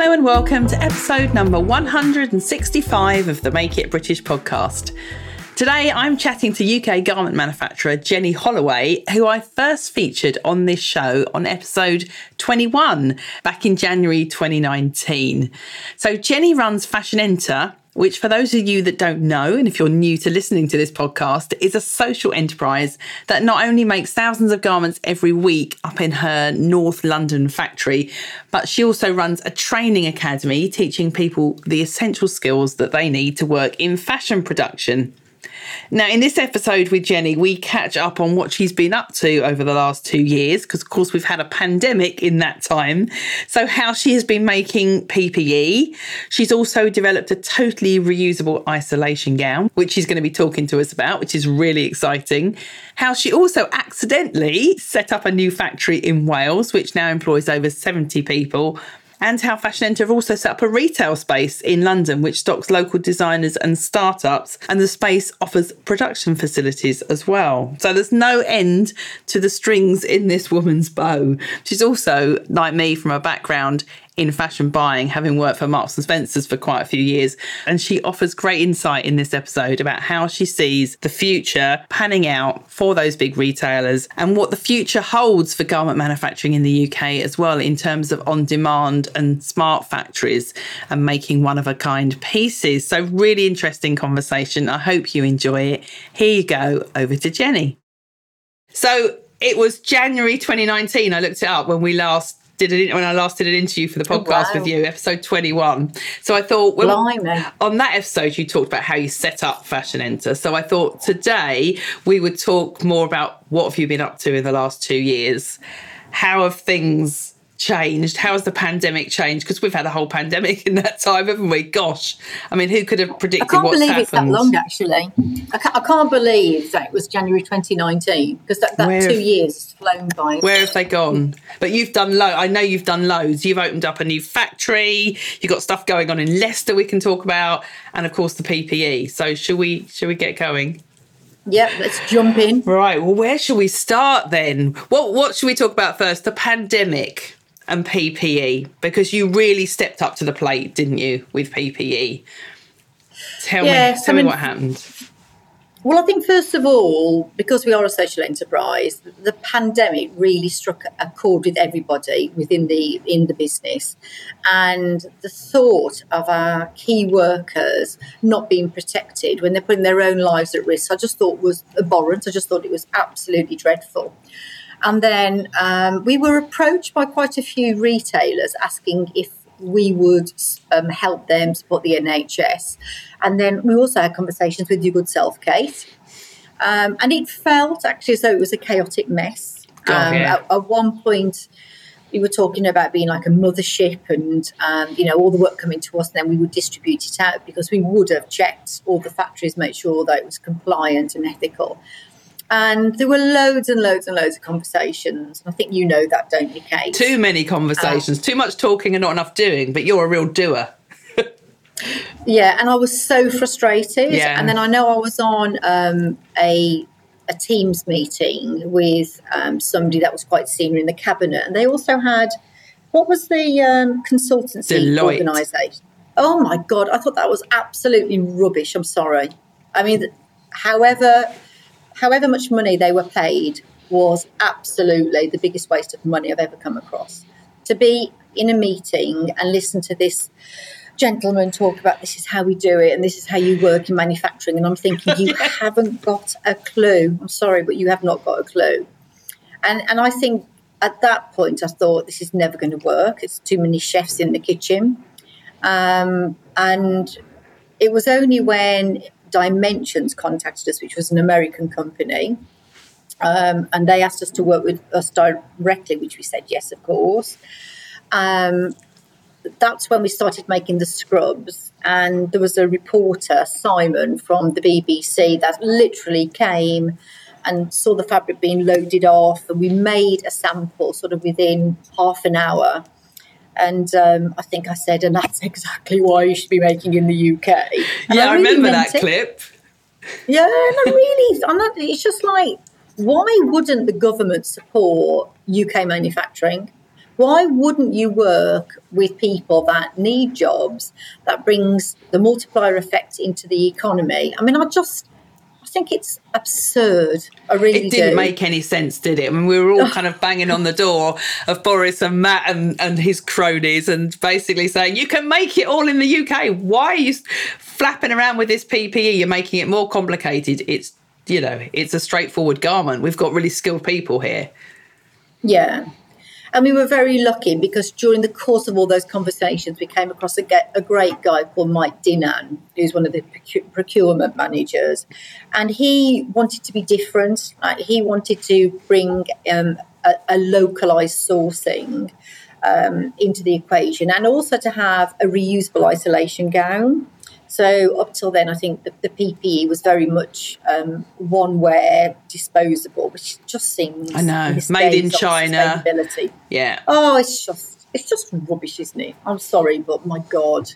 Hello and welcome to episode number 165 of the Make It British podcast. Today I'm chatting to UK garment manufacturer Jenny Holloway, who I first featured on this show on episode 21 back in January 2019. So Jenny runs Fashion Enter, which, for those of you that don't know, and if you're new to listening to this podcast, is a social enterprise that not only makes thousands of garments every week up in her North London factory, but she also runs a training academy teaching people the essential skills that they need to work in fashion production. Now, in this episode with Jenny, we catch up on what she's been up to over the last two years, because of course we've had a pandemic in that time. So, how she has been making PPE. She's also developed a totally reusable isolation gown, which she's going to be talking to us about, which is really exciting. How she also accidentally set up a new factory in Wales, which now employs over 70 people and how Fashion Enter have also set up a retail space in London which stocks local designers and startups, and the space offers production facilities as well. So there's no end to the strings in this woman's bow. She's also, like me, from a background in fashion buying, having worked for Marks and Spencers for quite a few years. And she offers great insight in this episode about how she sees the future panning out for those big retailers and what the future holds for garment manufacturing in the UK as well, in terms of on demand and smart factories and making one of a kind pieces. So, really interesting conversation. I hope you enjoy it. Here you go, over to Jenny. So, it was January 2019. I looked it up when we last did it when I last did an interview for the oh, podcast oh, wow. with you, episode 21. So I thought when, on that episode you talked about how you set up Fashion Enter. So I thought today we would talk more about what have you been up to in the last two years? How have things changed? How has the pandemic changed? Because we've had a whole pandemic in that time, haven't we? Gosh, I mean, who could have predicted? I can't believe happened? it's that long. Actually, I can't, I can't believe that it was January 2019 because that, that where, two years has flown by. Where have they gone? But you've done lo- I know you've done loads. You've opened up a new factory. You've got stuff going on in Leicester we can talk about, and of course the PPE. So should we should we get going? Yep, let's jump in. Right. Well, where should we start then? What what should we talk about first? The pandemic and PPE because you really stepped up to the plate, didn't you, with PPE? Tell me, tell I mean, me what happened. Well, I think first of all, because we are a social enterprise, the pandemic really struck a chord with everybody within the in the business, and the thought of our key workers not being protected when they're putting their own lives at risk, I just thought was abhorrent. I just thought it was absolutely dreadful. And then um, we were approached by quite a few retailers asking if we would um, help them support the NHS. And then we also had conversations with your good self, Kate. Um, and it felt actually as though it was a chaotic mess. Oh, yeah. at, at, one point, we were talking about being like a mothership and, um, you know, all the work coming to us, and then we would distribute it out because we would have checked all the factories, make sure that it was compliant and ethical. And there were loads and loads and loads of conversations. I think you know that, don't you, Kate? Too many conversations, um, too much talking and not enough doing, but you're a real doer. yeah, and I was so frustrated. Yeah. And then I know I was on um, a a Teams meeting with um, somebody that was quite senior in the cabinet, and they also had what was the um, consultancy organisation? Oh my god, I thought that was absolutely rubbish. I'm sorry. I mean, however however much money they were paid was absolutely the biggest waste of money I've ever come across. To be in a meeting and listen to this gentleman talk about this is how we do it and this is how you work in manufacturing, and I'm thinking you haven't got a clue. I'm sorry, but you have not got a clue. And and I think at that point I thought this is never going to work. It's too many chefs in the kitchen, um, and it was only when Dimensions contacted us, which was an American company. Um, and they asked us to work with us directly, which we said yes, of course. Um, that's when we started making the scrubs. And there was a reporter, Simon, from the BBC, that literally came and saw the fabric being loaded off. And we made a sample sort of within half an hour. And um, I think I said, and that's exactly why you should be making in the UK. And yeah, I, really I remember that it. clip. Yeah, and I really, I'm not, it's just like, why wouldn't the government support UK manufacturing? Why wouldn't you work with people that need jobs that brings the multiplier effect into the economy? I mean, I just, think it's absurd. I really It didn't do. make any sense, did it? I mean, we were all kind of banging on the door of Boris and Matt and, and his cronies and basically saying, you can make it all in the UK. Why are you flapping around with this PPE? You're making it more complicated. It's, you know, it's a straightforward garment. We've got really skilled people here. Yeah. And we were very lucky because during the course of all those conversations, we came across a, a great guy called Mike Dinan, who's one of the procurement managers. And he wanted to be different. Uh, he wanted to bring um, a, a localized sourcing um, into the equation and also to have a reusable isolation gown. So up till then, I think the, the PPE was very much um, one wear, disposable, which just seems I know made in China. Yeah. Oh, it's just it's just rubbish, isn't it? I'm sorry, but my God.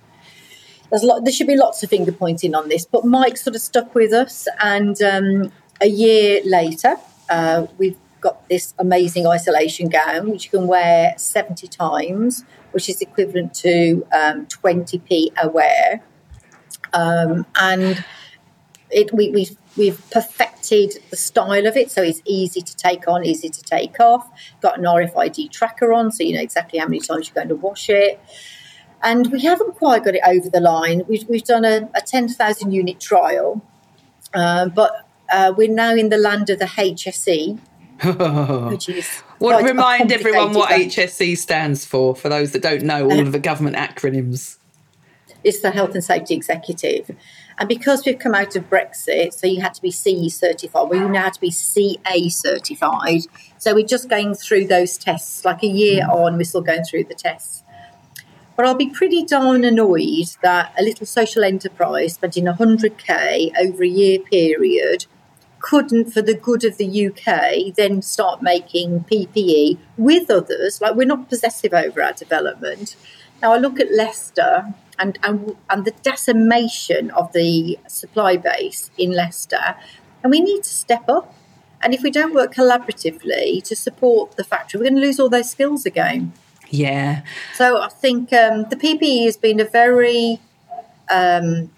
There's lot, there should be lots of finger pointing on this, but Mike sort of stuck with us, and um, a year later, uh, we've got this amazing isolation gown which you can wear 70 times, which is equivalent to um, 20p a wear. Um, and it, we, we've, we've perfected the style of it, so it's easy to take on, easy to take off. Got an RFID tracker on, so you know exactly how many times you're going to wash it. And we haven't quite got it over the line. We've, we've done a, a 10,000 unit trial, uh, but uh, we're now in the land of the HSE, which is. What remind everyone what HSE stands for, for those that don't know all of the government acronyms is the health and safety executive. And because we've come out of Brexit, so you had to be CE certified, well, you now have to be CA certified. So we're just going through those tests. Like a year mm. on, we're still going through the tests. But I'll be pretty darn annoyed that a little social enterprise spending 100k over a year period couldn't, for the good of the UK, then start making PPE with others. Like we're not possessive over our development. Now I look at Leicester and, and, and the decimation of the supply base in Leicester. And we need to step up. And if we don't work collaboratively to support the factory, we're going to lose all those skills again. Yeah. So I think um, the PPE has been a very um,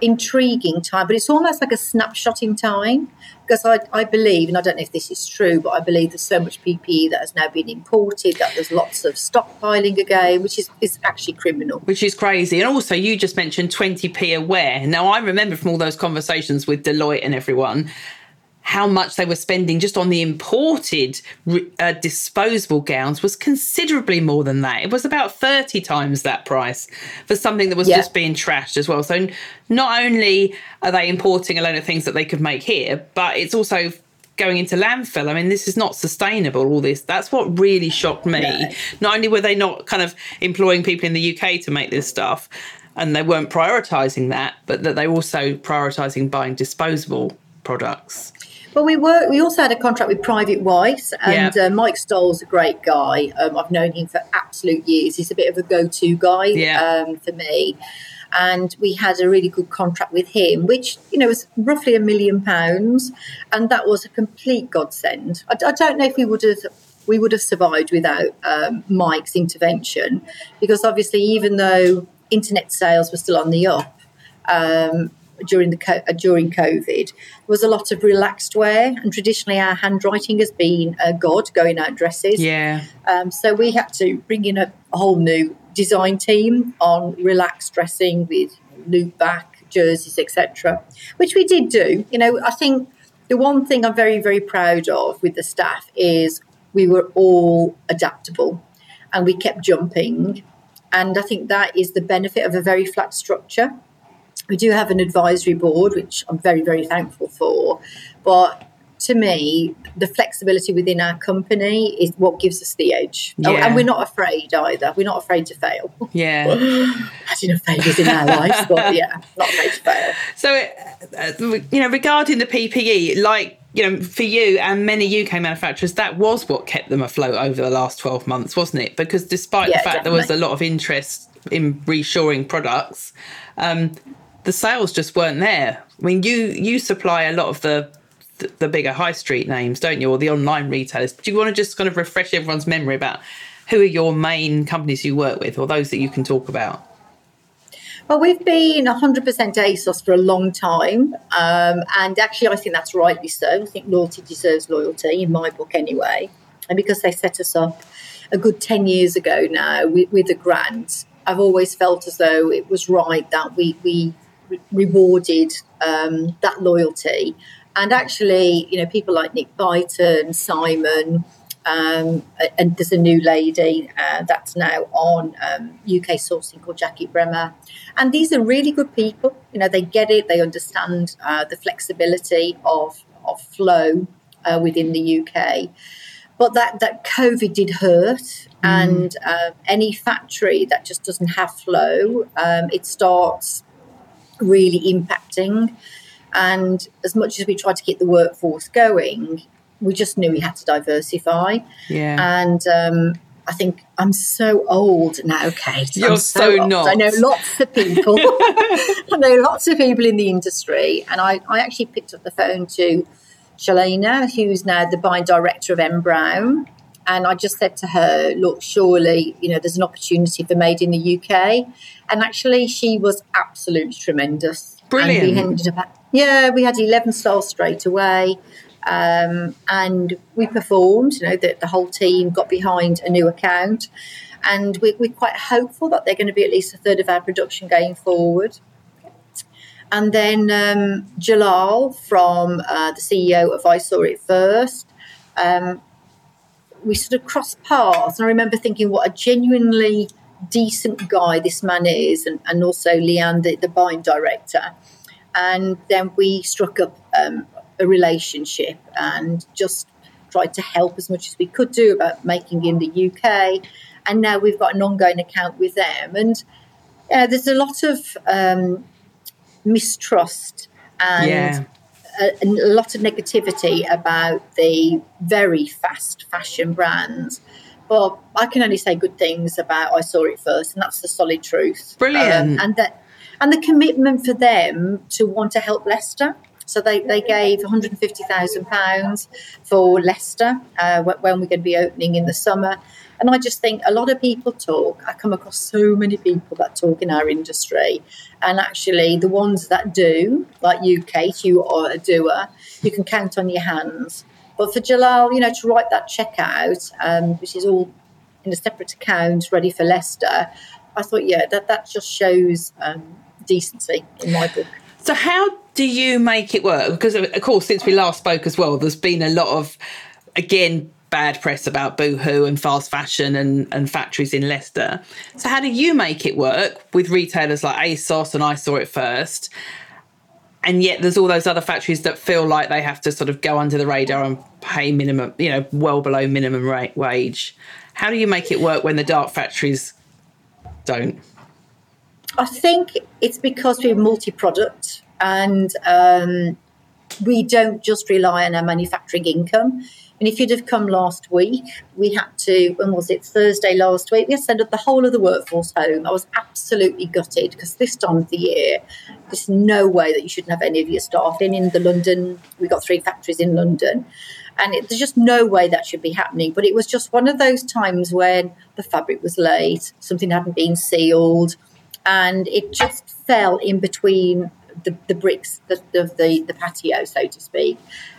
intriguing time, but it's almost like a snapshot in time because I, I believe, and I don't know if this is true, but I believe there's so much PPE that has now been imported that there's lots of stockpiling again, which is, is actually criminal. Which is crazy. And also, you just mentioned 20p a wear. Now, I remember from all those conversations with Deloitte and everyone how much they were spending just on the imported uh, disposable gowns was considerably more than that. It was about 30 times that price for something that was yeah. just being trashed as well. So not only are they importing a load of things that they could make here, but it's also going into landfill. I mean, this is not sustainable, all this. That's what really shocked me. Not only were they not kind of employing people in the UK to make this stuff, and they weren't prioritizing that, but that they were also prioritizing buying disposable products. Well, we were. We also had a contract with Private White, and yeah. uh, Mike Stoll's a great guy. Um, I've known him for absolute years. He's a bit of a go-to guy yeah. um, for me, and we had a really good contract with him, which you know was roughly a million pounds, and that was a complete godsend. I, I don't know if we would have we would have survived without um, Mike's intervention, because obviously, even though internet sales were still on the up, um, during the uh, during COVID was a lot of relaxed wear, and traditionally our handwriting has been a god going out dresses. Yeah. Um, so we had to bring in a, a, whole new design team on relaxed dressing with loop back jerseys, etc., which we did do. You know, I think the one thing I'm very very proud of with the staff is we were all adaptable, and we kept jumping. And I think that is the benefit of a very flat structure we do have an advisory board, which I'm very, very thankful for. But to me, the flexibility within our company is what gives us the edge. Yeah. Oh, and we're not afraid either. We're not afraid to fail. Yeah. Imagine a failures in our lives, but yeah, not afraid to fail. So, uh, you know, regarding the PPE, like, you know, for you and many UK manufacturers, that was what kept them afloat over the last 12 months, wasn't it? Because despite yeah, the fact definitely. there was a lot of interest in reshoring products, um, the sales just weren't there. I mean, you you supply a lot of the the bigger high street names, don't you, or the online retailers? Do you want to just kind of refresh everyone's memory about who are your main companies you work with, or those that you can talk about? Well, we've been 100% ASOS for a long time. Um, and actually, I think that's rightly so. I think loyalty deserves loyalty, in my book anyway. And because they set us up a good 10 years ago now with, with a grant, I've always felt as though it was right that we, we rewarded um, that loyalty and actually, you know, people like Nick Beighton, Simon, um, and there's a new lady uh, that's now on um, UK sourcing called Jackie Bremer. And these are really good people. You know, they get it, they understand uh, the flexibility of, of flow uh, within the UK. But that, that COVID did hurt, mm. and uh, any factory that just doesn't have flow, um, it starts really impacting. And as much as we tried to keep the workforce going, we just knew we had to diversify. Yeah. And um, I think I'm so old now, Kate. You're I'm so, so not. I know lots of people. I know lots of people in the industry. And I, I actually picked up the phone to Shalana, who's now the buying director of N Brown. And I just said to her, look, surely, you know, there's an opportunity for Made in the UK. And actually, she was absolutely tremendous. Brilliant. And we ended up yeah, we had 11 stars straight away. Um, and we performed, you know, the, the whole team got behind a new account. And we, we're quite hopeful that they're going to be at least a third of our production going forward. And then um, Jalal from uh, the CEO of I Saw It First, um, we sort of crossed paths. And I remember thinking what a genuinely decent guy this man is, and, and also Leanne, the, the buying director and then we struck up um, a relationship and just tried to help as much as we could do about making in the UK. And now we've got an ongoing account with them. And uh, there's a lot of um, mistrust and yeah. A, a, lot of negativity about the very fast fashion brands. But I can only say good things about I Saw It First, and that's the solid truth. Brilliant. Um, and that and the commitment for them to want to help Leicester. So they, they gave £150,000 for Leicester uh, when we're going to be opening in the summer. And I just think a lot of people talk. I come across so many people that talk in our industry. And actually, the ones that do, like you, Kate, you are a doer, you can count on your hands. But for Jalal, you know, to write that check out, um, which is all in a separate account ready for Leicester, I thought, yeah, that, that just shows um, decency in my book. So, how do you make it work? Because, of course, since we last spoke as well, there's been a lot of, again, bad press about boohoo and fast fashion and, and factories in Leicester. So, how do you make it work with retailers like ASOS and I saw it first? And yet, there's all those other factories that feel like they have to sort of go under the radar and pay minimum, you know, well below minimum rate wage. How do you make it work when the dark factories don't? I think it's because we're multi product and um, we don't just rely on our manufacturing income. And if you'd have come last week, we had to, when was it, Thursday last week, we had to send up the whole of the workforce home. I was absolutely gutted because this time of the year, there's no way that you shouldn't have any of your staff in. In the London, we've got three factories in London. And it, there's just no way that should be happening. But it was just one of those times when the fabric was late, something hadn't been sealed, and it just fell in between the, the bricks of the, the, the patio, so to speak.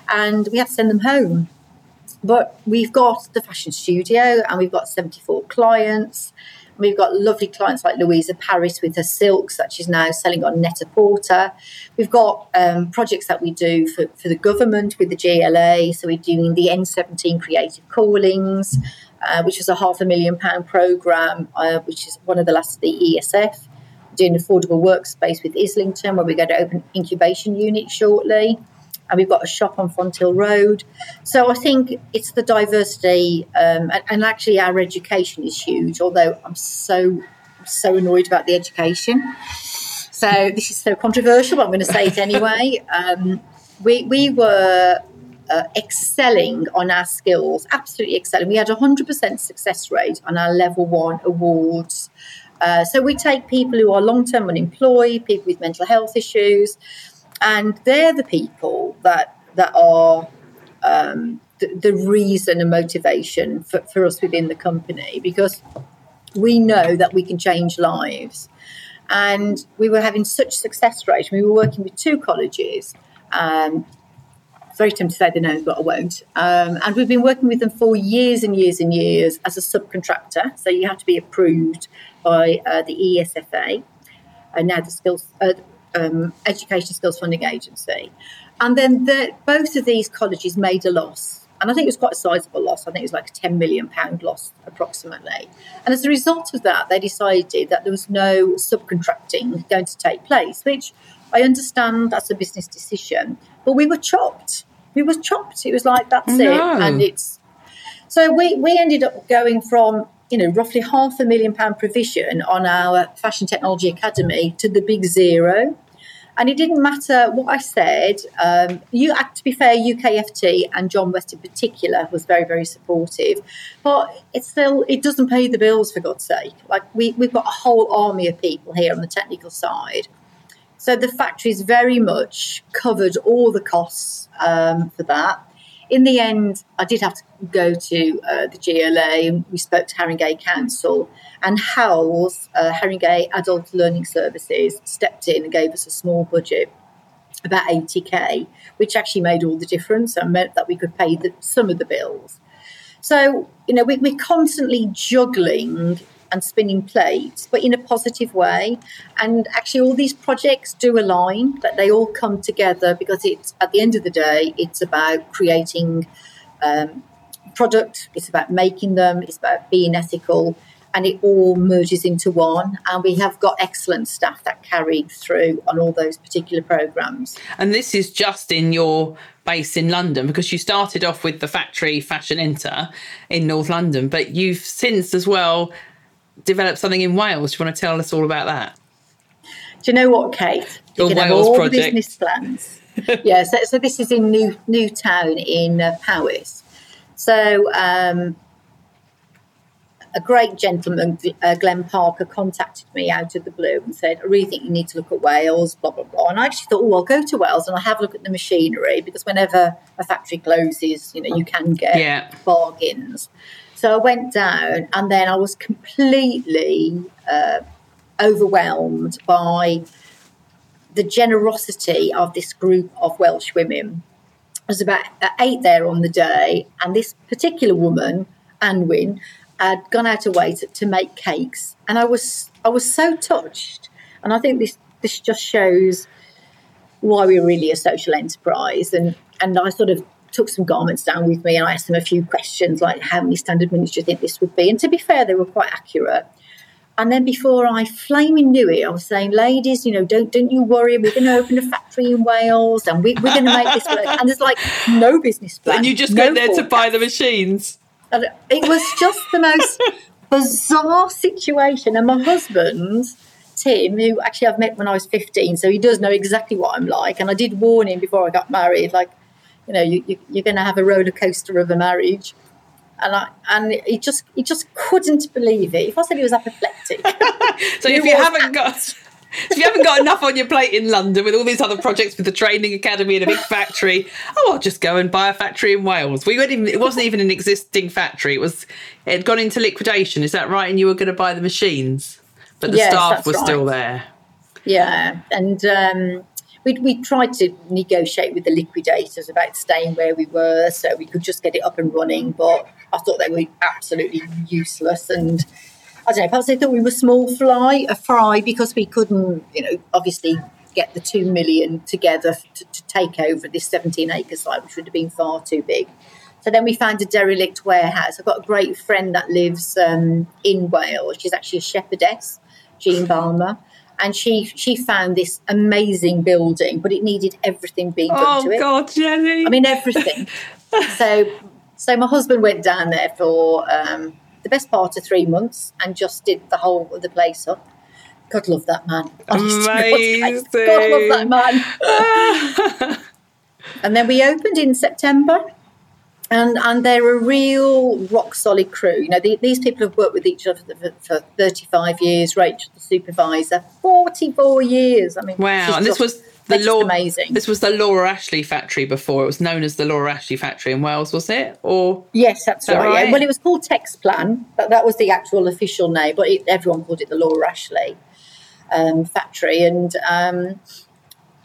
And we had to send them home. But we've got the fashion studio and we've got 74 clients. We've got lovely clients like Louisa Paris with her silks that she's now selling on Net-a-Porter. We've got um, projects that we do for, for the government with the GLA. So we're doing the N17 Creative Callings, uh, which is a half a million pound programme, uh, which is one of the last of the ESF We're doing affordable workspace with Islington, where we're going to open incubation unit shortly. And we've got a shop on Fonthill Road. So I think it's the diversity, um, and, and, actually our education is huge. Although I'm so so annoyed about the education. So this is so controversial, but I'm going to say it anyway. Um, we we were uh, excelling on our skills, absolutely excelling. We had a 100% success rate on our level one awards. Uh, so we take people who are long term unemployed, people with mental health issues, and they're the people that, that are um, the, the, reason and motivation for, for us within the company because we know that we can change lives. And we were having such success rate. We were working with two colleges. Um, very tempted to say the names, but I won't. Um, and we've been working with them for years and years and years as a subcontractor. So you have to be approved by uh, the ESFA, and now the Skills uh, um, Education Skills Funding Agency. And then the, both of these colleges made a loss. And I think it was quite a sizable loss. I think it was like a £10 million loss approximately. And as a result of that, they decided that there was no subcontracting going to take place, which I understand that's a business decision. But we were chopped. We were chopped. It was like, that's no. it. And it's. So we, we ended up going from you know, roughly half a million pound provision on our Fashion Technology Academy to the big zero. And it didn't matter what I said. Um, you, to be fair, UKFT and John West in particular was very, very supportive. But it still it doesn't pay the bills for God's sake. Like we, we've got a whole army of people here on the technical side. So the factory's very much covered all the costs um, for that in the end, I did have to go to uh, the GLA and we spoke to Haringey Council. And HALS, uh, Haringey Adult Learning Services, stepped in and gave us a small budget, about 80k, which actually made all the difference and meant that we could pay the, some of the bills. So, you know, we, we're constantly juggling and spinning plates, but in a positive way. And actually, all these projects do align, that they all come together because it's at the end of the day, it's about creating um, product, it's about making them, it's about being ethical, and it all merges into one. And we have got excellent staff that carry through on all those particular programs. And this is just in your base in London because you started off with the factory Fashion Enter in North London, but you've since as well developed something in Wales. Do you want to tell us all about that? Do you know what, Kate? You Wales all project. business plans. yeah, so, so this is in New Newtown in uh, Powys. So um, a great gentleman, uh, Glenn Parker, contacted me out of the blue and said, I really think you need to look at Wales, blah, blah, blah. And I actually thought, oh, I'll go to Wales and I'll have a look at the machinery because whenever a factory closes, you know, you can get yeah. bargains. So I went down and then I was completely uh, overwhelmed by the generosity of this group of Welsh women. There was about eight there on the day, and this particular woman, Anwyn, had gone out of way to, to make cakes, and I was I was so touched, and I think this this just shows why we're really a social enterprise, and and I sort of took some garments down with me and I asked them a few questions like how many standard minutes do you think this would be? And to be fair, they were quite accurate. And then before I flaming knew it, I was saying, ladies, you know, don't don't you worry. We're going to open a factory in Wales, and we, are going to make this work. And there's like no business plan. And you just no go there to buy the machines. And it was just the most bizarre situation. And my husband, Tim, who actually I've met when I was 15, so he does know exactly what I'm like. And I did warn him before I got married, like you know, you, you, you're going to have a roller coaster of a marriage. And I, and he just he just couldn't believe it. If I said he was apoplectic. so if you haven't got if you haven't got enough on your plate in London with all these other projects with the training academy and a big factory, oh, I'll just go and buy a factory in Wales. We weren't even, it wasn't even an existing factory. It was it had gone into liquidation. Is that right? And you were going to buy the machines, but the yes, staff was right. still there. Yeah, and um, we we tried to negotiate with the liquidators about staying where we were so we could just get it up and running. But I thought they were absolutely useless. And I don't know, perhaps they thought we were small fly, a fry, because we couldn't, you know, obviously get the two million together to, to take over this 17 acre site, which would have been far too big. So then we found a derelict warehouse. I've got a great friend that lives um, in Wales. She's actually a shepherdess, Jean Balmer and she she found this amazing building, but it needed everything being done oh, to it. Oh God, Jenny! I mean everything. so so my husband went down there for um, the best part of three months and just did the whole of the place up. God love that man. Amazing. God love that man. and then we opened in September and and they're a real rock solid crew. You know, the, these people have worked with each other for, for 35 years. Rachel, the supervisor, 44 years. I mean, wow. And this was the Laura, amazing. This was the Laura Ashley factory before. It was known as the Laura Ashley factory in Wales, was it? Or yes, that's that right. Well, it was called Texplan. but that was the actual official name, but it, everyone called it the Laura Ashley um, factory. And um,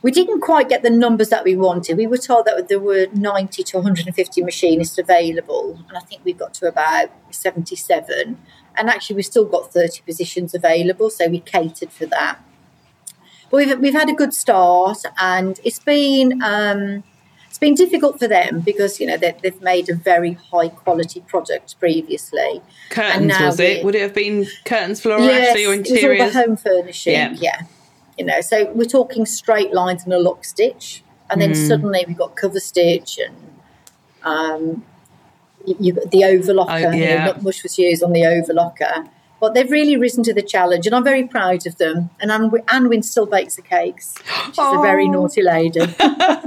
we didn't quite get the numbers that we wanted. We were told that there were 90 to 150 machinists available, and I think we got to about 77. And actually, we've still got 30 positions available, so we catered for that. But we've, we've had a good start, and it's been um, it's been difficult for them because you know they, have made a very high quality product previously. Curtains was it? Would it have been curtains, floor, yes, actually, or interiors? It was all the home furnishing. Yeah. yeah. You know, so we're talking straight lines and a lock stitch, and then mm. suddenly we've got cover stitch and um, you, the overlocker. Oh, yeah. You know, not much was used on the overlocker, but they've really risen to the challenge, and I'm very proud of them. And Anwin still bakes the cakes. She's oh. a very naughty lady.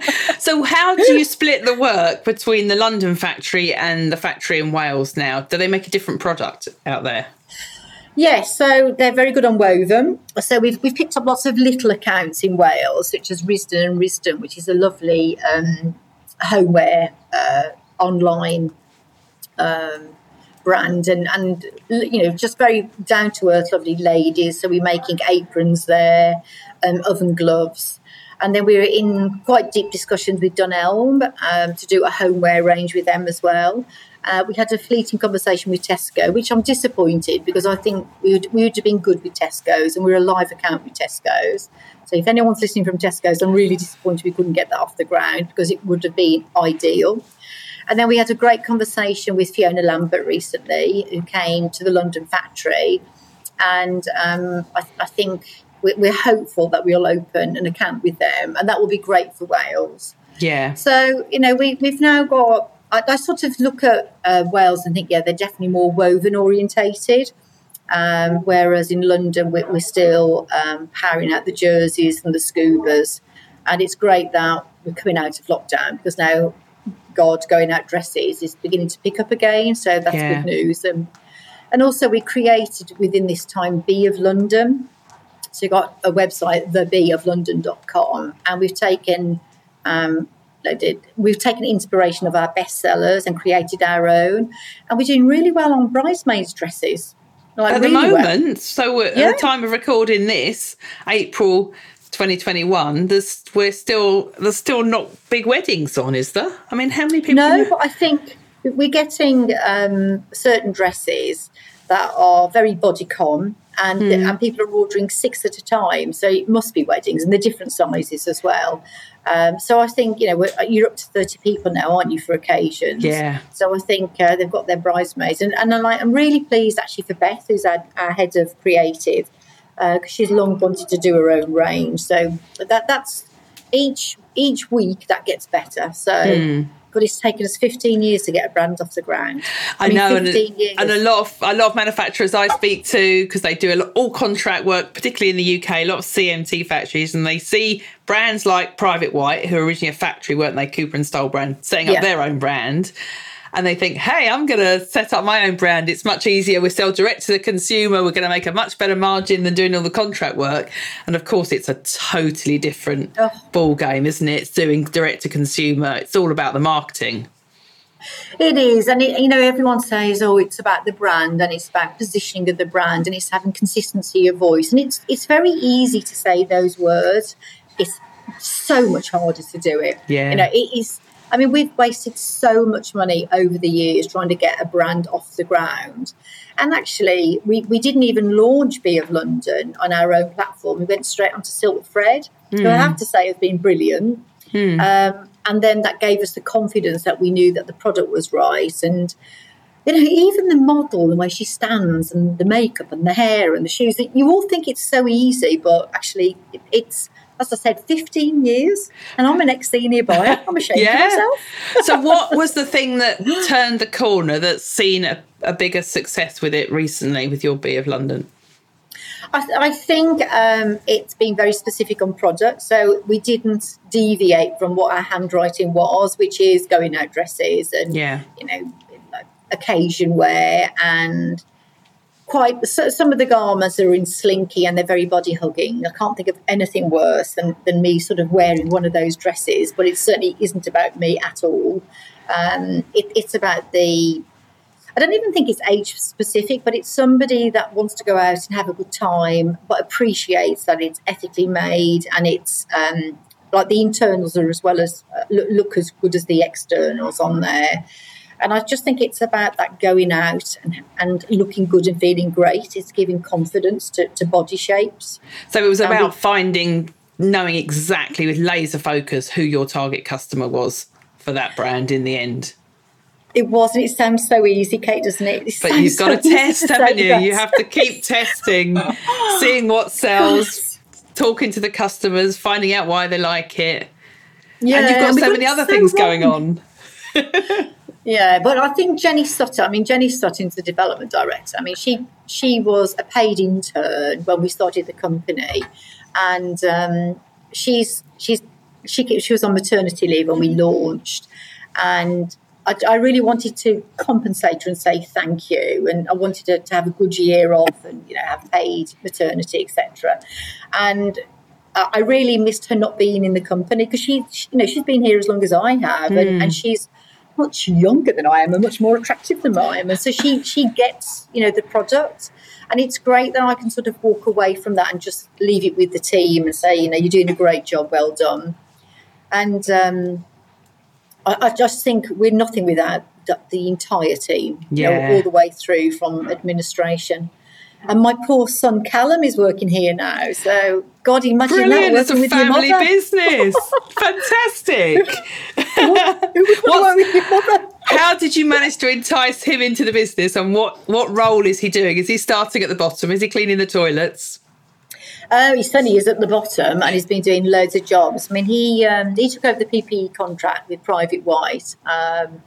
so, how do you split the work between the London factory and the factory in Wales now? Do they make a different product out there? Yes, so they're very good on woven. So we've, we've picked up lots of little accounts in Wales, such as Risdon and Risdon, which is a lovely um, homeware uh, online um, brand, and and you know just very down to earth, lovely ladies. So we're making aprons there, um, oven gloves. And then we were in quite deep discussions with Dunelm um, to do a homeware range with them as well. Uh, we had a fleeting conversation with Tesco, which I'm disappointed because I think we would, we would have been good with Tesco's and we're a live account with Tesco's. So if anyone's listening from Tesco's, I'm really disappointed we couldn't get that off the ground because it would have been ideal. And then we had a great conversation with Fiona Lambert recently, who came to the London factory. And um, I, I, think we're, we're hopeful that we'll open an account with them, and that will be great for Wales. Yeah. So, you know, we, we've now got I, I sort of look at uh, Wales and think, yeah, they're definitely more woven orientated. Um, whereas in London, we're, we're still um, powering out the jerseys and the scubas. And it's great that we're coming out of lockdown because now God going out dresses is beginning to pick up again. So that's yeah. good news. And, and also, we created within this time Bee of London. So you got a website, thebeeoflondon.com, and we've taken um, did. We've taken inspiration of our bestsellers and created our own, and we're doing really well on bridesmaids' dresses. Like at really the moment, well. so at yeah. the time of recording this, April 2021, there's we're still there's still not big weddings on, is there? I mean, how many people? No, but I think we're getting um, certain dresses that are very bodycon and mm. and people are ordering six at a time. So it must be weddings, and they're different sizes as well. Um, so I think you know you're up to thirty people now, aren't you, for occasions? Yeah. So I think uh, they've got their bridesmaids, and, and I'm, like, I'm really pleased actually for Beth, who's our, our head of creative, because uh, she's long wanted to do her own range. So that that's each each week that gets better. So. Mm but it's taken us 15 years to get a brand off the ground. I, I mean, know, and, and, a lot of a lot of manufacturers I speak to because they do a lot, all contract work, particularly in the UK, a lot of CMT factories, and they see brands like Private White, who are originally a factory, weren't they? Cooper and Stollbrand, setting up yeah. their own brand and they think, hey, I'm going to set up my own brand. It's much easier. We sell direct to the consumer. We're going to make a much better margin than doing all the contract work. And of course, it's a totally different oh. ball game, isn't it? It's doing direct to consumer. It's all about the marketing. It is, and it, you know, everyone says, "Oh, it's about the brand, and it's about positioning of the brand, and it's having consistency of voice." And it's it's very easy to say those words. It's so much harder to do it. Yeah, you know, it is I mean, we've wasted so much money over the years trying to get a brand off the ground. And actually, we, we didn't even launch Bee of London on our own platform. We went straight onto SilkFred, mm. who I have to say has been brilliant. Mm. Um, and then that gave us the confidence that we knew that the product was right. And you know, even the model, the way she stands, and the makeup, and the hair, and the shoes. You all think it's so easy, but actually, it's as I said, 15 years, and I'm an ex senior buyer. I'm ashamed yeah. of myself. so, what was the thing that turned the corner that's seen a, a bigger success with it recently with your Bee of London? I, th- I think um, it's been very specific on product. So we didn't deviate from what our handwriting was, which is going out dresses and, yeah. you know, occasion wear and quite so, some of the garments are in slinky and they're very body hugging. I can't think of anything worse than, than me sort of wearing one of those dresses, but it certainly isn't about me at all. Um, it, it's about the I don't even think it's age specific, but it's somebody that wants to go out and have a good time, but appreciates that it's ethically made and it's um, like the internals are as well as uh, look, look, as good as the externals on there. And I just think it's about that going out and, and looking good and feeling great. It's giving confidence to, to body shapes. So it was about finding, knowing exactly with laser focus who your target customer was for that brand in the end. It was, and it sounds so easy, Kate, doesn't it? it but you've got so to test, haven't you? That. You have to keep testing, seeing what sells, talking to the customers, finding out why they like it. Yeah, and you've got so many other so things wrong. going on. yeah, but I think Jenny Sutton. I mean, Jenny Sutton's the development director. I mean, she she was a paid intern when we started the company, and um, she's she's she she was on maternity leave when we launched, and I, I, really wanted to compensate her and say thank you, and I wanted her to have a good year off and you know have paid maternity, etc. And I really missed her not being in the company because she, she, you know, she's been here as long as I have, mm. and, hmm. and she's much younger than I am and much more attractive than I am, and so she she gets you know the product. And it's great that I can sort of walk away from that and just leave it with the team and say, you know, you're doing a great job, well done. And um, I, I just think we're nothing without the entire team, yeah. you know, all the way through from administration. And my poor son Callum is working here now. So, God, imagine Brilliant. that working it's a family business. Fantastic. how did you manage to entice him into the business, and what what role is he doing? Is he starting at the bottom? Is he cleaning the toilets? Oh, he's funny. He's at the bottom, and he's been doing loads of jobs. I mean, he um, he took over the PPE contract with Private White, um,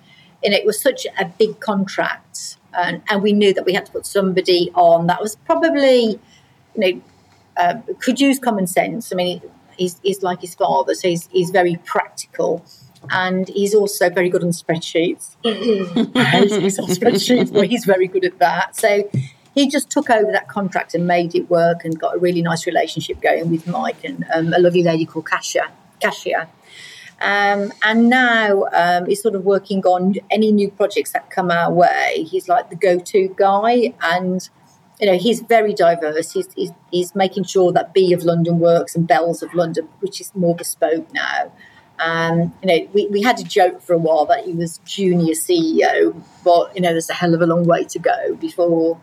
and it was such a big contract, and, and we knew that we had to put somebody on that was probably, you know, uh, could use common sense. I mean, he's, he's like his father, so he's, he's very practical. And he's also very good on spreadsheets. he's on spreadsheets, but he's very good at that. So he just took over that contract and made it work and got a really nice relationship going with Mike and um, a lovely lady called Kasia. Kasia. Um, and now um, he's sort of working on any new projects that come our way. He's like the go-to guy, and you know he's very diverse. He's, he's, he's making sure that Bee of London works and Bells of London, which is more bespoke now. Um, you know, we, we had a joke for a while that he was junior CEO, but you know, there's a hell of a long way to go before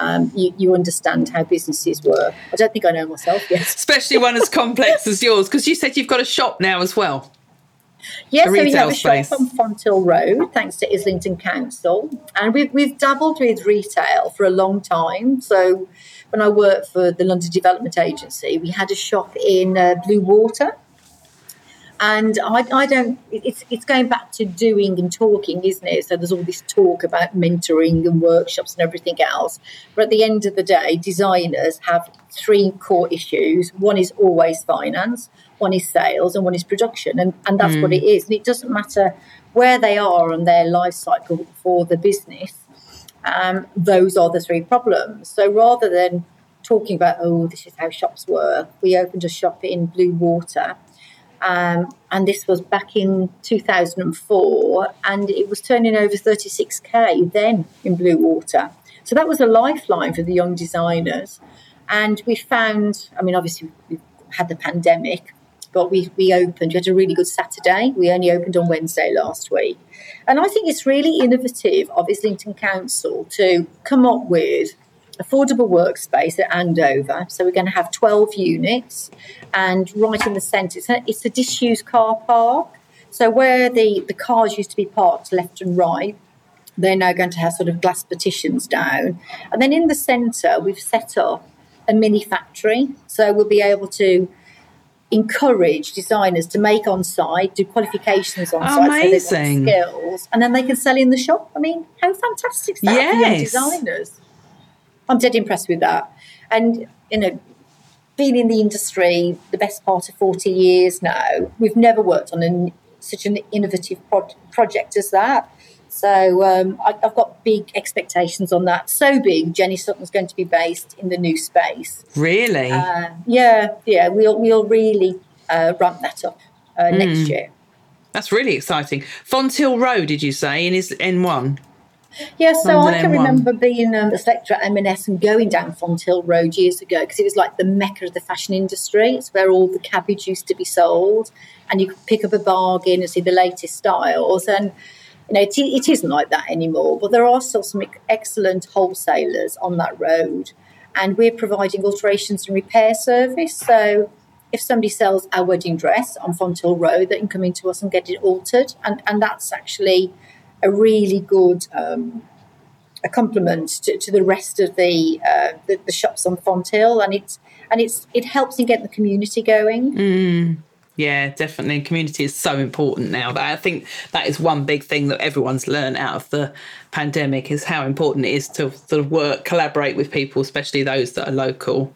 um, you, you, understand how businesses work. I don't think I know myself yet. Especially one as complex as yours, because you said you've got a shop now as well. Yes, so we have a space. shop on Fonthill Road, thanks to Islington Council. And we've, we've dabbled with retail for a long time. So when I worked for the London Development Agency, we had a shop in uh, Bluewater and I, I don't, it's, it's going back to doing and talking, isn't it? So there's all this talk about mentoring and workshops and everything else. But at the end of the day, designers have three core issues. One is always finance, one is sales, and one is production. And, and that's mm. what it is. And it doesn't matter where they are on their life cycle for the business. Um, those are the three problems. So rather than talking about, oh, this is how shops work, we opened a shop in Bluewater um, and this was back in 2004, and it was turning over 36k then in Bluewater. So that was a lifeline for the young designers. And we found, I mean, obviously, we had the pandemic, but we, we opened, we had a really good Saturday. We only opened on Wednesday last week. And I think it's really innovative of Islington Council to come up with affordable workspace at Andover. So we're going to have 12 units, and right in the centre, it's a, it's a disused car park. So where the, the cars used to be parked left and right, They're now going to have sort of glass partitions down. And then in the centre, we've set up a mini factory. So we'll be able to encourage designers to make on site, do qualifications on site, so they've skills, and then they can sell in the shop. I mean, how fantastic is that yes. for young designers? I'm dead impressed with that. And you know, been in the industry the best part of 40 years now, we've never worked on an, such an innovative pro- project as that. So um, I, have got big expectations on that. So big, Jenny Sutton's going to be based in the new space. Really? Uh, yeah, yeah. We'll we'll really uh, ramp that up uh, mm. next year. That's really exciting. Fonthill Road, did you say, in his N1? Yeah, so London I can M1. remember being um, a selector at M&S and going down Fonthill Road years ago because it was like the mecca of the fashion industry. It's where all the cabbage used to be sold, and you could pick up a bargain and see the latest styles. And you know, it, it isn't like that anymore, but there are still some excellent wholesalers on that road. And we're providing alterations and repair service. So if somebody sells our wedding dress on Fonthill Road, they can come into us and get it altered. And, and that's actually a really good um, a compliment to, to, the rest of the, uh, the, the shops on Fonthill. And it's and it's it helps in getting the community going. Mm. Yeah, definitely. Community is so important now. I think that is one big thing that everyone's learned out of the pandemic is how important it is to sort of work, collaborate with people, especially those that are local.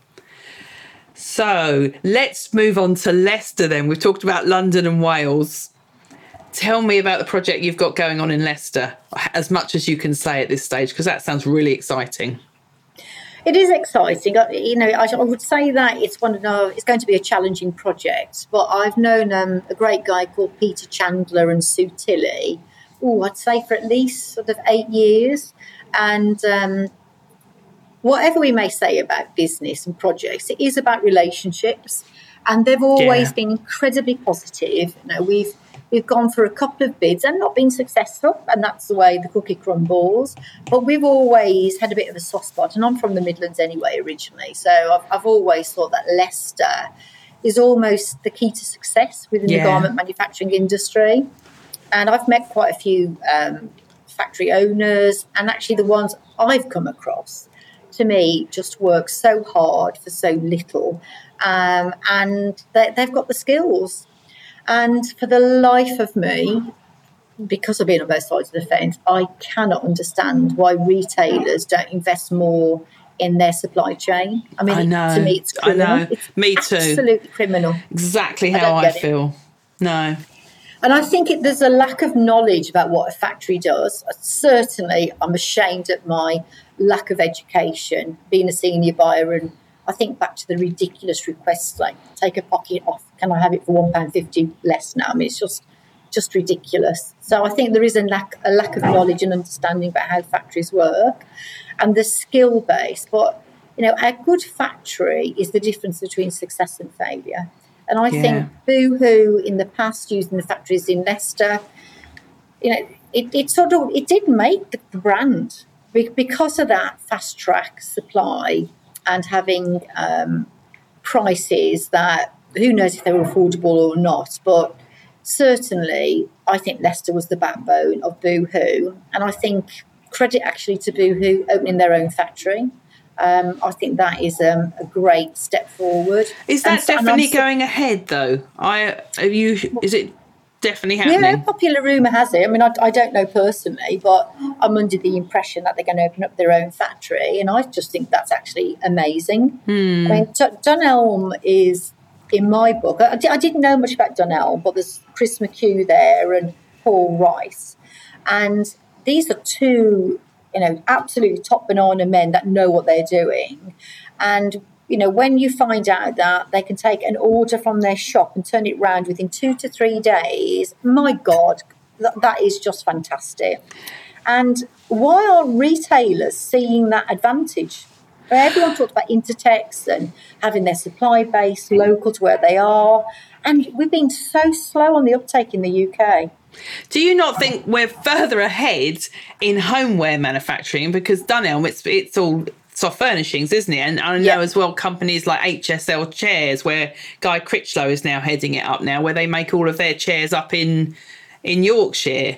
So let's move on to Leicester then. We've talked about London and Wales. Tell me about the project you've got going on in Leicester, as much as you can say at this stage, because that sounds really exciting. It is exciting. You know, I, would say that it's one of it's going to be a challenging project. But I've known um, a great guy called Peter Chandler and Sue Tilley. Oh, I'd say for at least sort of eight years, and um, whatever we may say about business and projects, it is about relationships, and they've always yeah. been incredibly positive. You know, we've We've gone for a couple of bids and not been successful, and that's the way the cookie crumbles. But we've always had a bit of a soft spot, and I'm from the Midlands anyway, originally. So I've, I've always thought that Leicester is almost the key to success within yeah. the garment manufacturing industry. And I've met quite a few um, factory owners, and actually the ones I've come across to me just work so hard for so little. Um, and they, have got the skills and for the life of me, because I've been on both sides of the fence, I cannot understand why retailers don't invest more in their supply chain. I mean, I to me, it's criminal. I know. It's me too. Absolutely criminal. Exactly how I, I feel. No. And I think it, there's a lack of knowledge about what a factory does. Uh, certainly, I'm ashamed at my lack of education, being a senior buyer and I think back to the ridiculous requests like take a pocket off. Can I have it for one pound fifty less now? I mean, it's just just ridiculous. So I think there is a lack a lack of knowledge and understanding about how factories work, and the skill base. But you know, a good factory is the difference between success and failure. And I yeah. think Boohoo in the past using the factories in Leicester, you know, it, it sort of it did make the brand because of that fast track supply and having um, prices that who knows if they were affordable or not, but certainly I think Leicester was the backbone of Boohoo, and I think credit actually to Boohoo opening their own factory. Um, I think that is um, a great step forward. Is that and, definitely and going ahead though? I are you is it definitely happening. Yeah, popular rumour has it. I mean, I, I, don't know personally, but I'm under the impression that they're going to open up their own factory, and I just think that's actually amazing. Hmm. I mean, D- Dunelm is, in my book, I, I, didn't know much about Dunelm, but there's Chris McHugh there and Paul Rice, and these are two, you know, absolutely top banana men that know what they're doing, and you know, when you find out that they can take an order from their shop and turn it around within two to three days, my God, that, that is just fantastic. And why are retailers seeing that advantage? Everyone talks about Inditex and having their supply base local to where they are. And we've been so slow on the uptake in the UK. Do you not think we're further ahead in homeware manufacturing because Dunelm, it's it's all soft furnishings, isn't it? And I know yep. as well companies like HSL Chairs, where Guy Critchlow is now heading it up now, where they make all of their chairs up in in Yorkshire.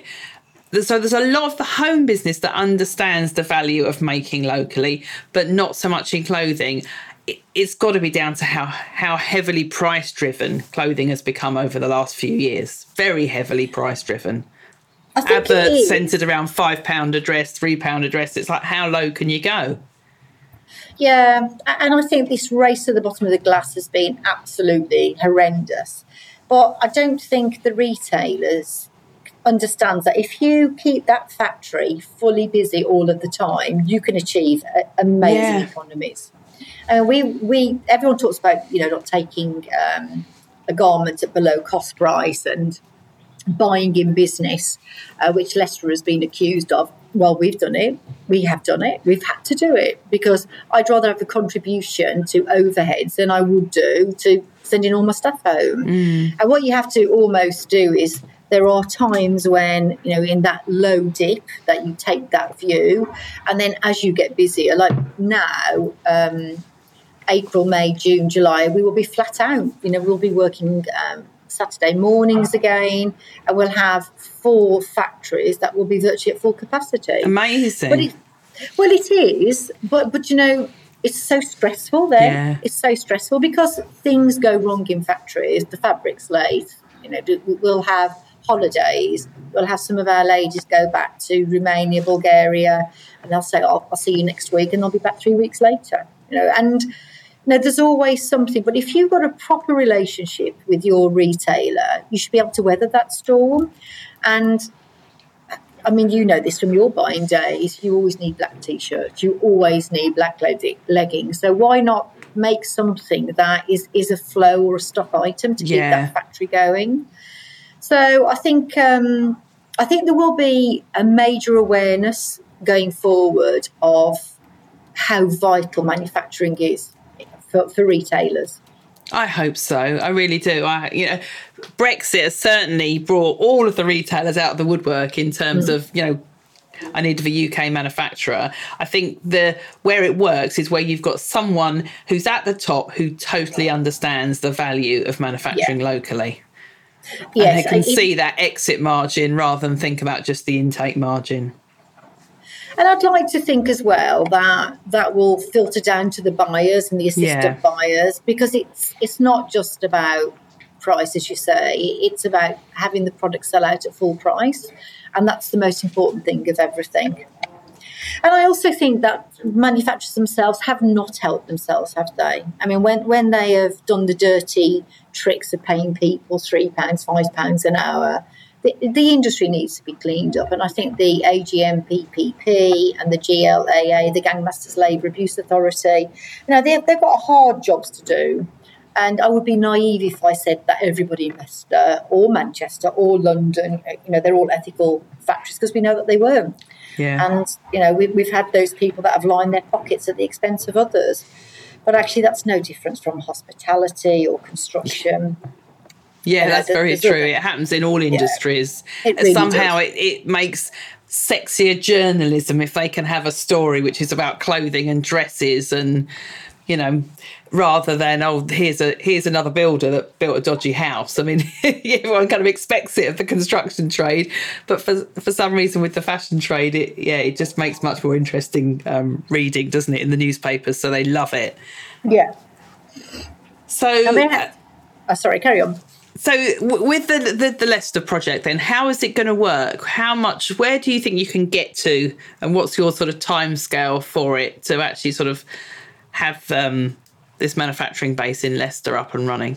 so there's a lot of the home business that understands the value of making locally, but not so much in clothing. It, it's got to be down to how how heavily price driven clothing has become over the last few years. Very heavily price driven. Adverts centered around five pound a dress, three pound a dress. It's like how low can you go? Yeah, and I think this race to the bottom of the glass has been absolutely horrendous. But I don't think the retailers understands that if you keep that factory fully busy all of the time, you can achieve amazing yeah. economies. And we we everyone talks about you know not taking um, a garment at below cost price and buying in business, uh, which Leicester has been accused of well, we've done it. We have done it. We've had to do it because I'd rather have a contribution to overheads than I would do to sending all my stuff home. Mm. And what you have to almost do is there are times when you know in that low dip that you take that view and then as you get busier like now um, april may june july we will be flat out you know we'll be working um, Saturday mornings again, and we'll have four factories that will be virtually at full capacity. Amazing. But it, well, it is, but but you know, it's so stressful there. Yeah. It's so stressful because things go wrong in factories. The fabric's late. You know, we'll have holidays. We'll have some of our ladies go back to Romania, Bulgaria, and they'll say, oh, "I'll see you next week," and they'll be back three weeks later. You know, and now, there's always something, but if you've got a proper relationship with your retailer, you should be able to weather that storm. And I mean, you know this from your buying days. You always need black t-shirts. You always need black leggings. So why not make something that is is a flow or a stock item to keep yeah. that factory going? So I think um, I think there will be a major awareness going forward of how vital manufacturing is for, for retailers. I hope so. I really do. I, you know, Brexit has certainly brought all of the retailers out of the woodwork in terms mm. of, you know, I need a UK manufacturer. I think the where it works is where you've got someone who's at the top who totally understands the value of manufacturing yeah. locally. Yes, and they can see that exit margin rather than think about just the intake margin. And I'd like to think as well that that will filter down to the buyers and the assistant yeah. buyers because it's it's not just about price, as you say. It's about having the product sell out at full price, and that's the most important thing of everything. And I also think that manufacturers themselves have not helped themselves, have they? I mean, when when they have done the dirty tricks of paying people three pounds, five pounds an hour the, the industry needs to be cleaned up. And I think the AGMPPP and the GLAA, the Gangmasters Labour Abuse Authority, you know, they've, they've got hard jobs to do. And I would be naive if I said that everybody in Leicester or Manchester or London, you know, they're all ethical factories because we know that they weren't. Yeah. And, you know, we, we've had those people that have lined their pockets at the expense of others. But actually, that's no difference from hospitality or construction. Yeah, that's very true. It happens in all industries. Yeah, it really Somehow it, it makes sexier journalism if they can have a story which is about clothing and dresses and you know rather than oh here's a here's another builder that built a dodgy house. I mean everyone kind of expects it of the construction trade but for for some reason with the fashion trade it yeah it just makes much more interesting um, reading doesn't it in the newspapers? So they love it. Yeah. So I mean, uh, oh, sorry carry on so with the, the, the Leicester project, then how is it going to work? How much? Where do you think you can get to, and what's your sort of time scale for it to actually sort of have um, this manufacturing base in Leicester up and running?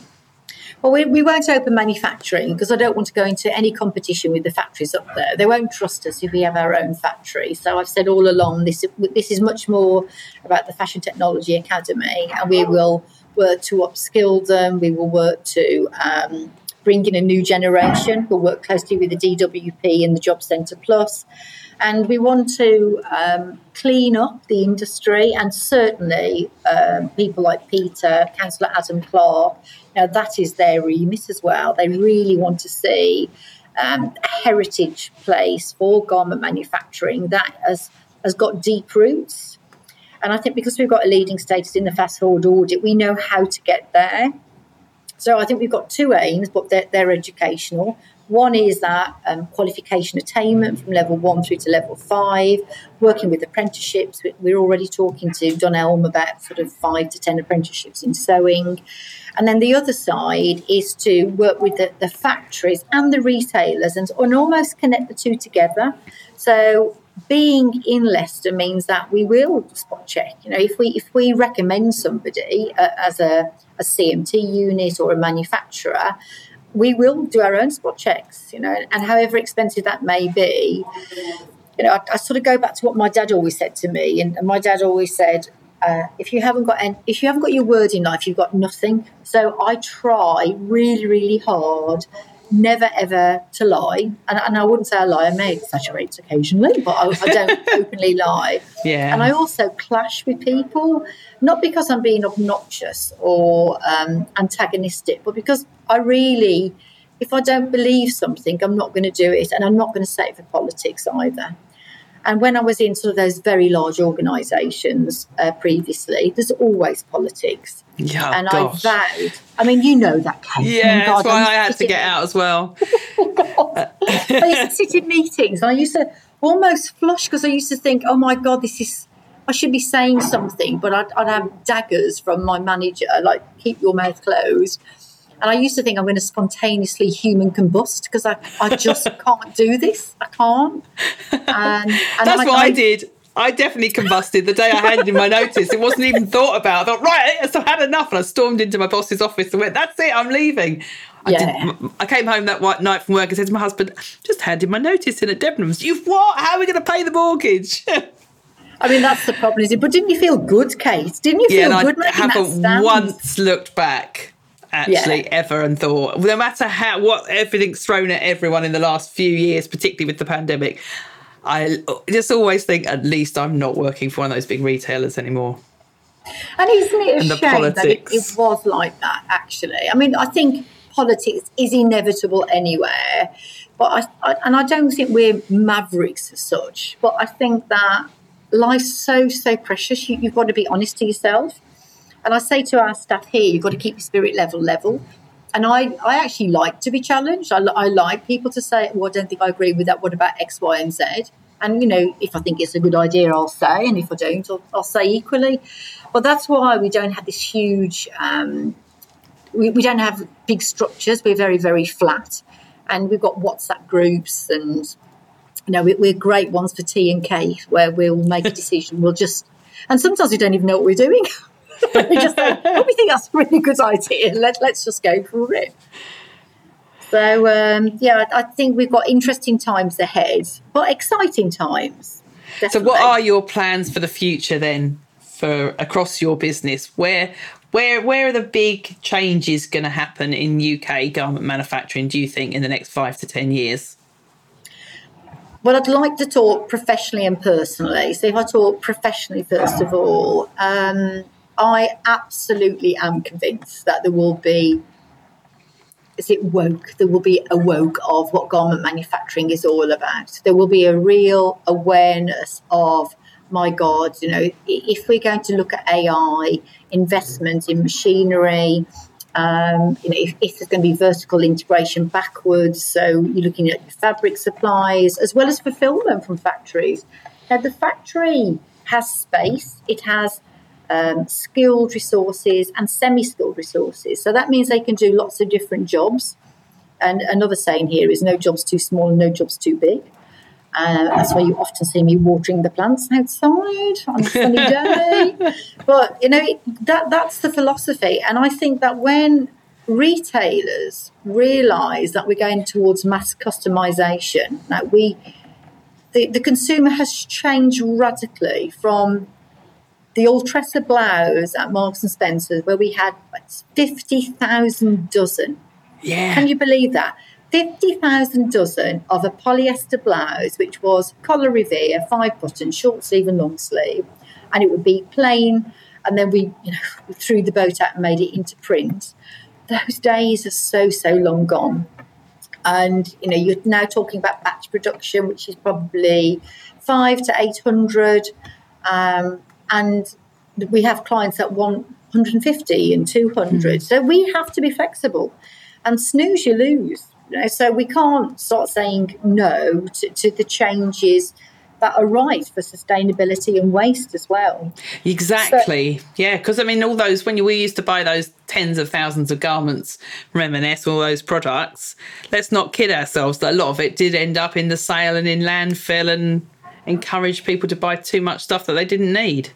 Well, we, we won't open manufacturing because I don't want to go into any competition with the factories up there. They won't trust us if we have our own factory. So I've said all along this this is much more about the Fashion Technology Academy, and we will work to upskill them. We will work to um, bring in a new generation. We'll work closely with the DWP and the Job Centre Plus. And we want to um, clean up the industry, and certainly um, people like Peter, Councillor Adam Clarke, now that is their remit as well. They really want to see um, a heritage place for garment manufacturing that has, has got deep roots and I think because we've got a leading status in the fast forward audit, we know how to get there. So I think we've got two aims, but they're, they're educational. One is that um, qualification attainment from level one through to level five, working with apprenticeships. We're already talking to Dunelm about sort of five to 10 apprenticeships in sewing. And then the other side is to work with the, the factories and the retailers and, and almost connect the two together. So being in Leicester means that we will spot check. You know, if we if we recommend somebody uh, as a, a CMT unit or a manufacturer, we will do our own spot checks. You know, and however expensive that may be, you know, I, I sort of go back to what my dad always said to me, and, my dad always said, uh, if you haven't got any, if you haven't got your word in life, you've got nothing. So I try really, really hard, never ever to lie. And, and I wouldn't say I lie. I may exaggerate occasionally, but I, I don't openly lie. Yeah. And I also clash with people, not because I'm being obnoxious or um, antagonistic, but because I really, if I don't believe something, I'm not going to do it, and I'm not going to say it for politics either. And when I was in sort of those very large organisations uh, previously, there's always politics. Yeah, and gosh. I vowed. I mean, you know that. Kate. Yeah, oh God, that's why I had to get out as well. I used to sit in meetings, and I used to almost flush because I used to think, "Oh my God, this is." I should be saying something, but I'd, I'd have daggers from my manager, like "keep your mouth closed." And I used to think I'm going to spontaneously human combust because I, I just can't do this. I can't. And, and That's what I, I did. I definitely combusted the day I handed in my notice. It wasn't even thought about. I thought, right, so I had enough. And I stormed into my boss's office and went, that's it, I'm leaving. I, yeah. I came home that night from work and said to my husband, just handed my notice in at Debenhams. You've what? How are we going to pay the mortgage? I mean, that's the problem, is it? But didn't you feel good, Kate? Didn't you feel yeah, good? I haven't once looked back actually yeah. ever and thought no matter how what everything's thrown at everyone in the last few years particularly with the pandemic i just always think at least i'm not working for one of those big retailers anymore and isn't it a shame that it, it was like that actually i mean i think politics is inevitable anywhere but I, I, and I don't think we're mavericks as such, but I think that life's so so precious. You, have got to be honest to yourself. And I say to our staff here, you've got to keep your spirit level level. And I, I actually like to be challenged. I, I like people to say, well, I don't think I agree with that. What about X, Y, and Z? And, you know, if I think it's a good idea, I'll say. And if I don't, I'll, I'll say equally. But that's why we don't have this huge, um, we, we don't have big structures. We're very, very flat. And we've got WhatsApp groups and, you know, we, are great ones for tea and cake where we'll make a decision. We'll just, and sometimes we don't even know what we're doing. we just like, oh, we think that's a really good idea. Let, let's just go for it. So, um, yeah, I think we've got interesting times ahead, but exciting times. Definitely. So, what are your plans for the future then, for across your business? Where, where, where are the big changes going to happen in UK garment manufacturing? Do you think in the next five to ten years? Well, I'd like to talk professionally and personally. So, if I talk professionally first of all, um, I absolutely am convinced that there will be, is it woke? There will be a woke of what garment manufacturing is all about. There will be a real awareness of, my God, you know, if we're going to look at AI, investment in machinery, um, you know, if, if, there's going to be vertical integration backwards, so you're looking at fabric supplies as well as fulfillment from factories. Now, the factory has space, it has um, skilled resources and semi skilled resources. So that means they can do lots of different jobs. And another saying here is no job's too small and no job's too big. Uh, that's why you often see me watering the plants outside on a sunny day. but you know that that's the philosophy, and I think that when retailers realise that we're going towards mass customisation, that we the, the consumer has changed radically from the old Tressa blouse at Marks and Spencer's, where we had 50,000 dozen. Yeah. Can you believe that? 50,000 dozen of a polyester blouse, which was collar revere, five button, short sleeve and long sleeve. And it would be plain. And then we, you know, we threw the boat out and made it into print. Those days are so, so long gone. And, you know, you're now talking about batch production, which is probably five to 800. Um, and we have clients that want 150 and 200. Mm. So we have to be flexible. And snooze, you lose. You know, so we can't start saying no to, to the changes that are right for sustainability and waste as well. Exactly. So, yeah, because I mean, all those when we used to buy those tens of thousands of garments from M&S, all those products. Let's not kid ourselves that a lot of it did end up in the sale and in landfill and encourage people to buy too much stuff that they didn't need.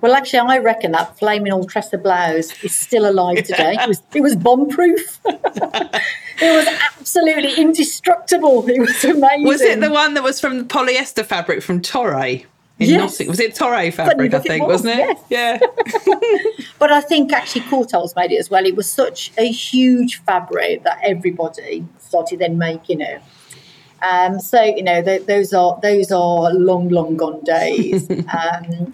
Well, actually, I reckon that flaming old Tressa blouse is still alive today. it was, it was bomb proof. it was absolutely indestructible. It was amazing. Was it the one that was from the polyester fabric from Toray? In yes. Nottingham. Was it Toray fabric, I think, was, not it? Yes. Yeah. but I think actually Courtaulds made it as well. It was such a huge fabric that everybody started then making it. Um, so you know th- those are those are long, long gone days. um,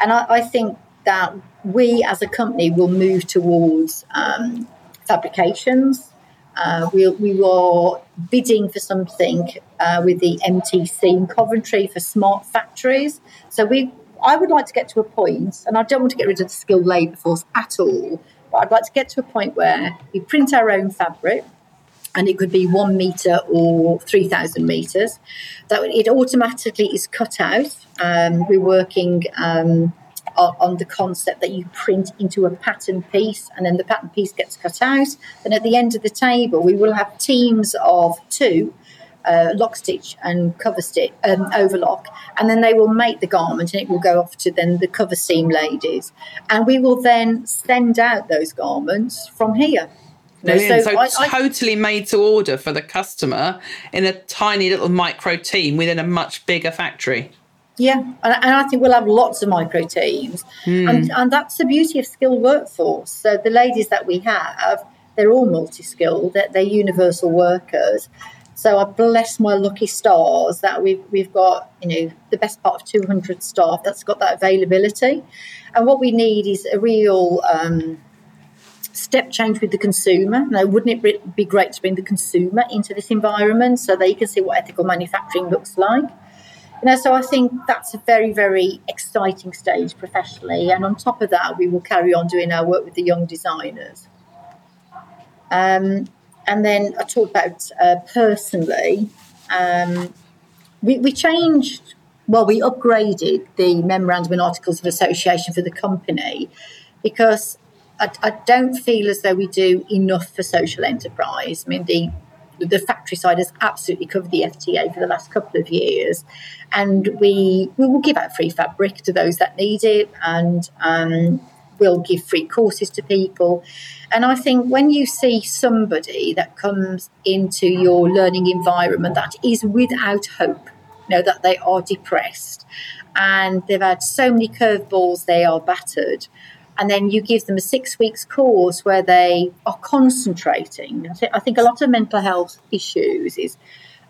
and I, I, think that we as a company will move towards um, fabrications. Uh, we, we were bidding for something uh, with the MTC in Coventry for smart factories. So we, I would like to get to a point, and I don't want to get rid of the skilled labour force at all, but I'd like to get to a point where we print our own fabric, and it could be one meter or 3,000 meters, that it automatically is cut out. Um, we're working um, on, the concept that you print into a pattern piece and then the pattern piece gets cut out. Then at the end of the table, we will have teams of two. Uh, lock stitch and cover stitch um, overlock, and then they will make the garment, and it will go off to then the cover seam ladies, and we will then send out those garments from here. Brilliant. So, so I, totally I, made to order for the customer in a tiny little micro team within a much bigger factory. Yeah, and, and I think we'll have lots of micro teams, mm. and, and that's the beauty of skilled workforce. So the ladies that we have, they're all multi-skilled. They're, they're universal workers. So I bless my lucky stars that we've we've got you know the best part of 200 staff that's got that availability, and what we need is a real. Um, step change with the consumer. Now, wouldn't it be great to bring the consumer into this environment so they can see what ethical manufacturing looks like? You know, so I think that's a very, very exciting stage professionally. And on top of that, we will carry on doing our work with the young designers. Um, and then I talked about uh, personally, um, we, we changed, well, we upgraded the memorandum and articles of association for the company because I, I, don't feel as though we do enough for social enterprise. I mean, the the factory side has absolutely covered the FTA for the last couple of years, and we we will give out free fabric to those that need it, and um, we'll give free courses to people. And I think when you see somebody that comes into your learning environment that is without hope, you know that they are depressed, and they've had so many curveballs, they are battered and then you give them a six weeks course where they are concentrating. I think a lot of mental health issues is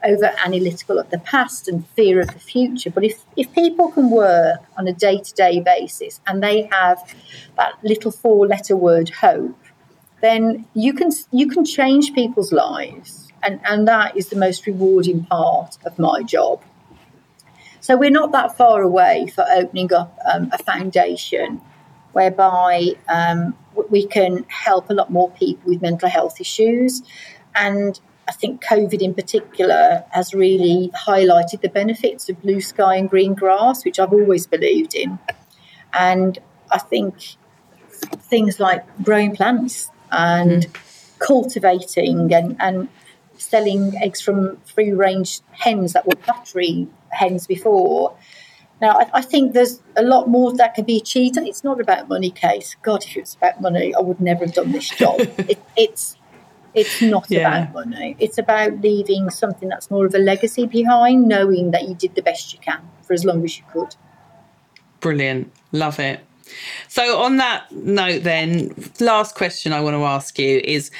over analytical of the past and fear of the future. But if, if people can work on a day to day basis and they have that little four letter word hope, then you can you can change people's lives. And, and that is the most rewarding part of my job. So we're not that far away for opening up um, a foundation whereby um, we can help a lot more people with mental health issues. And I think COVID in particular has really highlighted the benefits of blue sky and green grass, which I've always believed in. And I think things like growing plants and mm. cultivating and, and selling eggs from free range hens that were battery hens before now, I, I, think there's a lot more that can be achieved, and it's not about money, Case. God, if it was about money, I would never have done this job. it, it's it's not yeah. about money. It's about leaving something that's more of a legacy behind, knowing that you did the best you can for as long as you could. Brilliant, love it. So, on that note, then, last question I want to ask you is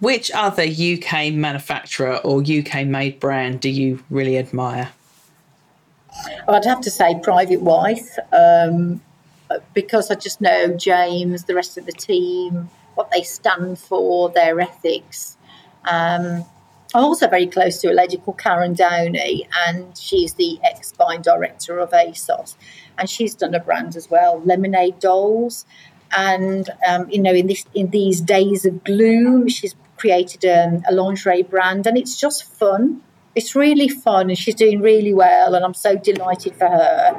which other UK manufacturer or UK made brand do you really admire? I'd have to say Private White um, because I just know James, the rest of the team, what they stand for, their ethics. Um, I'm also very close to a lady called Karen Downey, and she's the ex buying director of ASOS. And she's done a brand as well, Lemonade Dolls. And um, you know, in this in these days of gloom, she's created um, a lingerie brand, and it's just fun. It's really fun, and she's doing really well, and I'm so delighted for her.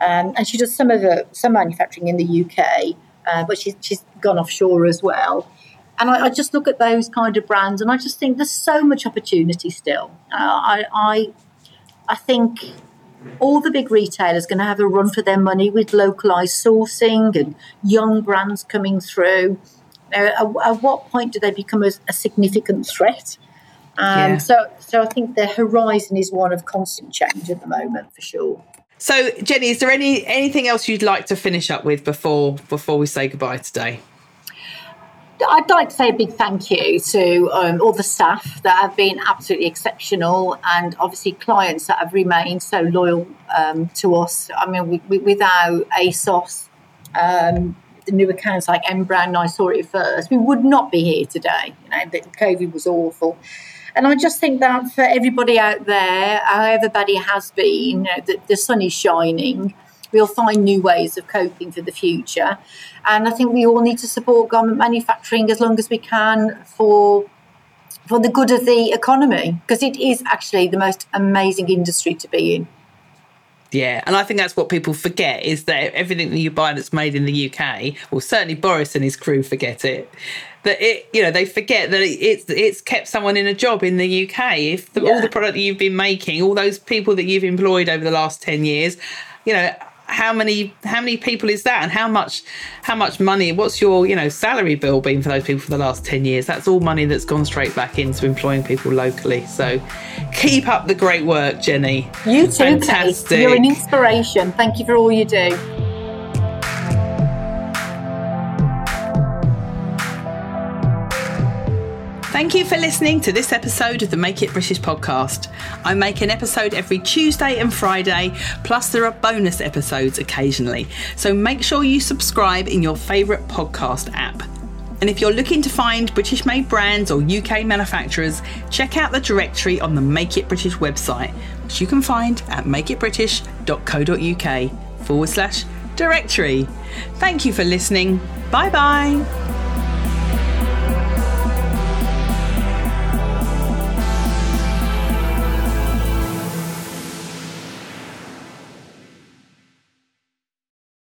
Um, and she does some of the some manufacturing in the UK, uh, but she's she's gone offshore as well. And I, I, just look at those kind of brands, and I just think there's so much opportunity still. Uh, I, I I think all the big retailers are going to have a run for their money with localized sourcing and young brands coming through. at, at, what point do they become a, a significant threat? Um, yeah. So, so I think the horizon is one of constant change at the moment, for sure. So, Jenny, is there any anything else you'd like to finish up with before before we say goodbye today? I'd like to say a big thank you to um, all the staff that have been absolutely exceptional, and obviously clients that have remained so loyal um, to us. I mean, we, we, without ASOS, um, the new accounts like N Brown, I saw it first, we would not be here today. You know, the COVID was awful. And I just think that for everybody out there, however everybody has been, you know, the, the sun is shining we'll find new ways of coping for the future. And I think we all need to support garment manufacturing as long as we can for for the good of the economy because it is actually the most amazing industry to be in. Yeah, and I think that's what people forget is that everything that you buy that's made in the UK, well, certainly Boris and his crew forget it. That it, you know, they forget that it's it's kept someone in a job in the UK. If the, yeah. all the product that you've been making, all those people that you've employed over the last ten years, you know, how many how many people is that? And how much how much money what's your you know salary bill been for those people for the last 10 years? That's all money that's gone straight back into employing people locally. So keep up the great work jenny. You too Fantastic. Kate. you're an inspiration. Thank you for all you do Thank you for listening to this episode of the Make It British podcast. I make an episode every Tuesday and Friday, plus there are bonus episodes occasionally. So make sure you subscribe in your favourite podcast app. And if you're looking to find British made brands or UK manufacturers, check out the directory on the Make It British website, which you can find at makeitbritish.co.uk forward slash directory. Thank you for listening. Bye bye.